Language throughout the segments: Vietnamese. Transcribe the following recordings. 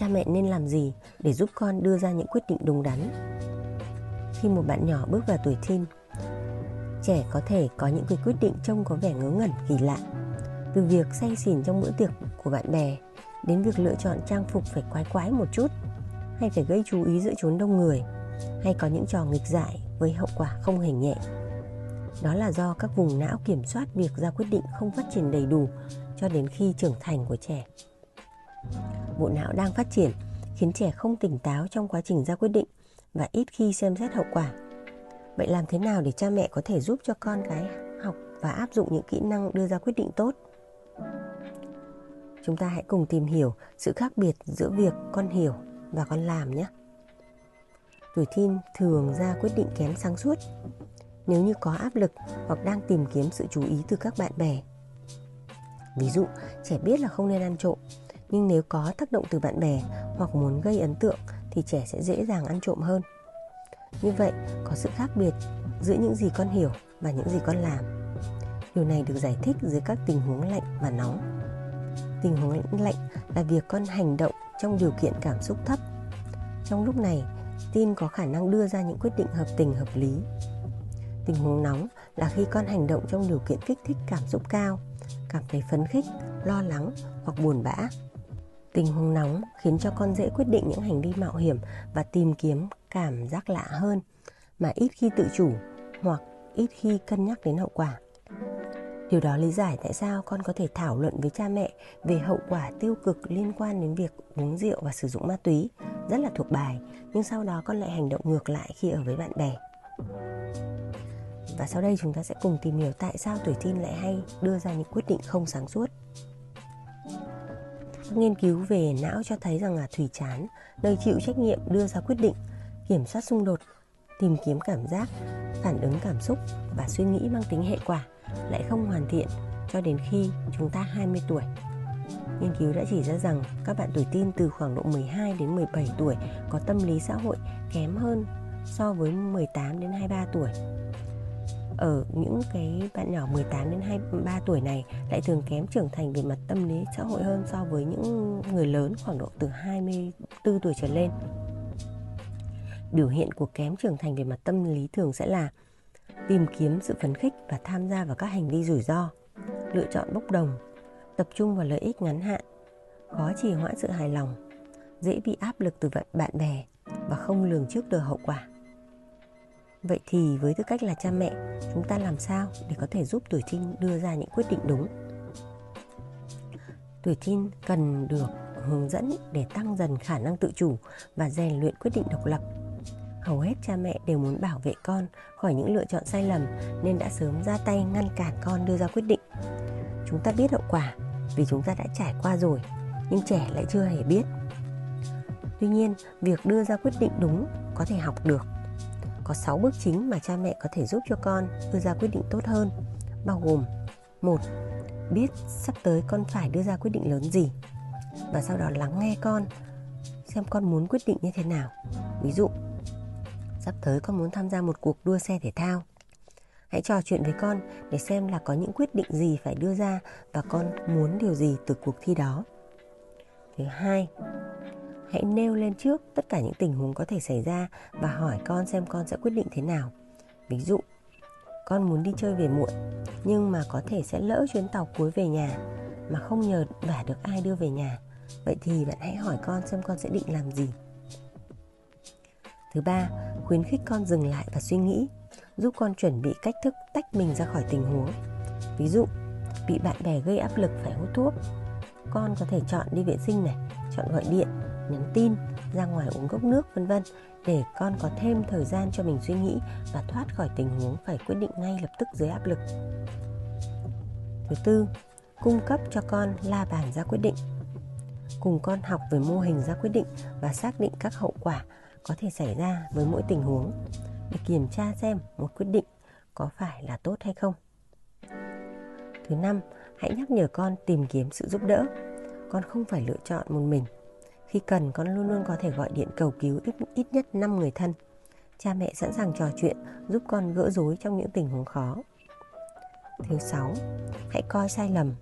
Cha mẹ nên làm gì để giúp con đưa ra những quyết định đúng đắn? Khi một bạn nhỏ bước vào tuổi teen, trẻ có thể có những cái quyết định trông có vẻ ngớ ngẩn kỳ lạ. Từ việc say xỉn trong bữa tiệc của bạn bè đến việc lựa chọn trang phục phải quái quái một chút hay phải gây chú ý giữa chốn đông người hay có những trò nghịch dại với hậu quả không hề nhẹ đó là do các vùng não kiểm soát việc ra quyết định không phát triển đầy đủ cho đến khi trưởng thành của trẻ bộ não đang phát triển, khiến trẻ không tỉnh táo trong quá trình ra quyết định và ít khi xem xét hậu quả. Vậy làm thế nào để cha mẹ có thể giúp cho con cái học và áp dụng những kỹ năng đưa ra quyết định tốt? Chúng ta hãy cùng tìm hiểu sự khác biệt giữa việc con hiểu và con làm nhé. Tuổi teen thường ra quyết định kém sáng suốt. Nếu như có áp lực hoặc đang tìm kiếm sự chú ý từ các bạn bè. Ví dụ, trẻ biết là không nên ăn trộm nhưng nếu có tác động từ bạn bè hoặc muốn gây ấn tượng thì trẻ sẽ dễ dàng ăn trộm hơn. Như vậy, có sự khác biệt giữa những gì con hiểu và những gì con làm. Điều này được giải thích dưới các tình huống lạnh và nóng. Tình huống lạnh là việc con hành động trong điều kiện cảm xúc thấp. Trong lúc này, tin có khả năng đưa ra những quyết định hợp tình hợp lý. Tình huống nóng là khi con hành động trong điều kiện kích thích cảm xúc cao, cảm thấy phấn khích, lo lắng hoặc buồn bã tình huống nóng khiến cho con dễ quyết định những hành vi mạo hiểm và tìm kiếm cảm giác lạ hơn mà ít khi tự chủ hoặc ít khi cân nhắc đến hậu quả Điều đó lý giải tại sao con có thể thảo luận với cha mẹ về hậu quả tiêu cực liên quan đến việc uống rượu và sử dụng ma túy, rất là thuộc bài, nhưng sau đó con lại hành động ngược lại khi ở với bạn bè. Và sau đây chúng ta sẽ cùng tìm hiểu tại sao tuổi teen lại hay đưa ra những quyết định không sáng suốt. Các nghiên cứu về não cho thấy rằng là thủy chán, nơi chịu trách nhiệm đưa ra quyết định, kiểm soát xung đột, tìm kiếm cảm giác, phản ứng cảm xúc và suy nghĩ mang tính hệ quả lại không hoàn thiện cho đến khi chúng ta 20 tuổi. Nghiên cứu đã chỉ ra rằng các bạn tuổi teen từ khoảng độ 12 đến 17 tuổi có tâm lý xã hội kém hơn so với 18 đến 23 tuổi. Ở những cái bạn nhỏ 18 đến 23 tuổi này lại thường kém trưởng thành về mặt tâm lý xã hội hơn so với những người lớn khoảng độ từ 24 tuổi trở lên. Biểu hiện của kém trưởng thành về mặt tâm lý thường sẽ là tìm kiếm sự phấn khích và tham gia vào các hành vi rủi ro, lựa chọn bốc đồng, tập trung vào lợi ích ngắn hạn, khó trì hoãn sự hài lòng, dễ bị áp lực từ bạn bè và không lường trước được hậu quả. Vậy thì với tư cách là cha mẹ, chúng ta làm sao để có thể giúp tuổi teen đưa ra những quyết định đúng? Tuổi teen cần được hướng dẫn để tăng dần khả năng tự chủ và rèn luyện quyết định độc lập. Hầu hết cha mẹ đều muốn bảo vệ con khỏi những lựa chọn sai lầm nên đã sớm ra tay ngăn cản con đưa ra quyết định. Chúng ta biết hậu quả vì chúng ta đã trải qua rồi nhưng trẻ lại chưa hề biết. Tuy nhiên việc đưa ra quyết định đúng có thể học được có 6 bước chính mà cha mẹ có thể giúp cho con đưa ra quyết định tốt hơn, bao gồm một, biết sắp tới con phải đưa ra quyết định lớn gì và sau đó lắng nghe con, xem con muốn quyết định như thế nào. Ví dụ, sắp tới con muốn tham gia một cuộc đua xe thể thao. Hãy trò chuyện với con để xem là có những quyết định gì phải đưa ra và con muốn điều gì từ cuộc thi đó. Thứ hai hãy nêu lên trước tất cả những tình huống có thể xảy ra và hỏi con xem con sẽ quyết định thế nào. Ví dụ con muốn đi chơi về muộn nhưng mà có thể sẽ lỡ chuyến tàu cuối về nhà mà không nhờ vả được ai đưa về nhà. Vậy thì bạn hãy hỏi con xem con sẽ định làm gì. Thứ ba, khuyến khích con dừng lại và suy nghĩ, giúp con chuẩn bị cách thức tách mình ra khỏi tình huống. Ví dụ, bị bạn bè gây áp lực phải hút thuốc, con có thể chọn đi vệ sinh này, chọn gọi điện, nhắn tin, ra ngoài uống cốc nước vân vân để con có thêm thời gian cho mình suy nghĩ và thoát khỏi tình huống phải quyết định ngay lập tức dưới áp lực. Thứ tư, cung cấp cho con la bàn ra quyết định. Cùng con học về mô hình ra quyết định và xác định các hậu quả có thể xảy ra với mỗi tình huống để kiểm tra xem một quyết định có phải là tốt hay không. Thứ năm, hãy nhắc nhở con tìm kiếm sự giúp đỡ. Con không phải lựa chọn một mình. Khi cần, con luôn luôn có thể gọi điện cầu cứu ít, ít nhất 5 người thân. Cha mẹ sẵn sàng trò chuyện, giúp con gỡ rối trong những tình huống khó. Thứ sáu, hãy coi sai lầm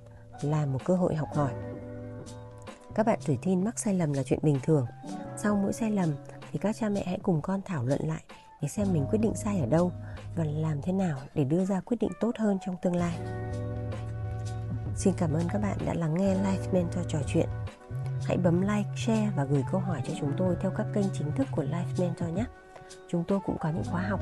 là một cơ hội học hỏi. Các bạn tuổi teen mắc sai lầm là chuyện bình thường. Sau mỗi sai lầm thì các cha mẹ hãy cùng con thảo luận lại để xem mình quyết định sai ở đâu và làm thế nào để đưa ra quyết định tốt hơn trong tương lai. Xin cảm ơn các bạn đã lắng nghe Life Mentor trò chuyện. Hãy bấm like, share và gửi câu hỏi cho chúng tôi theo các kênh chính thức của Life Mentor nhé. Chúng tôi cũng có những khóa học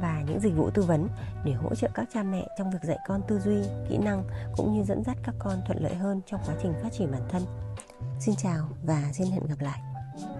và những dịch vụ tư vấn để hỗ trợ các cha mẹ trong việc dạy con tư duy, kỹ năng cũng như dẫn dắt các con thuận lợi hơn trong quá trình phát triển bản thân. Xin chào và xin hẹn gặp lại.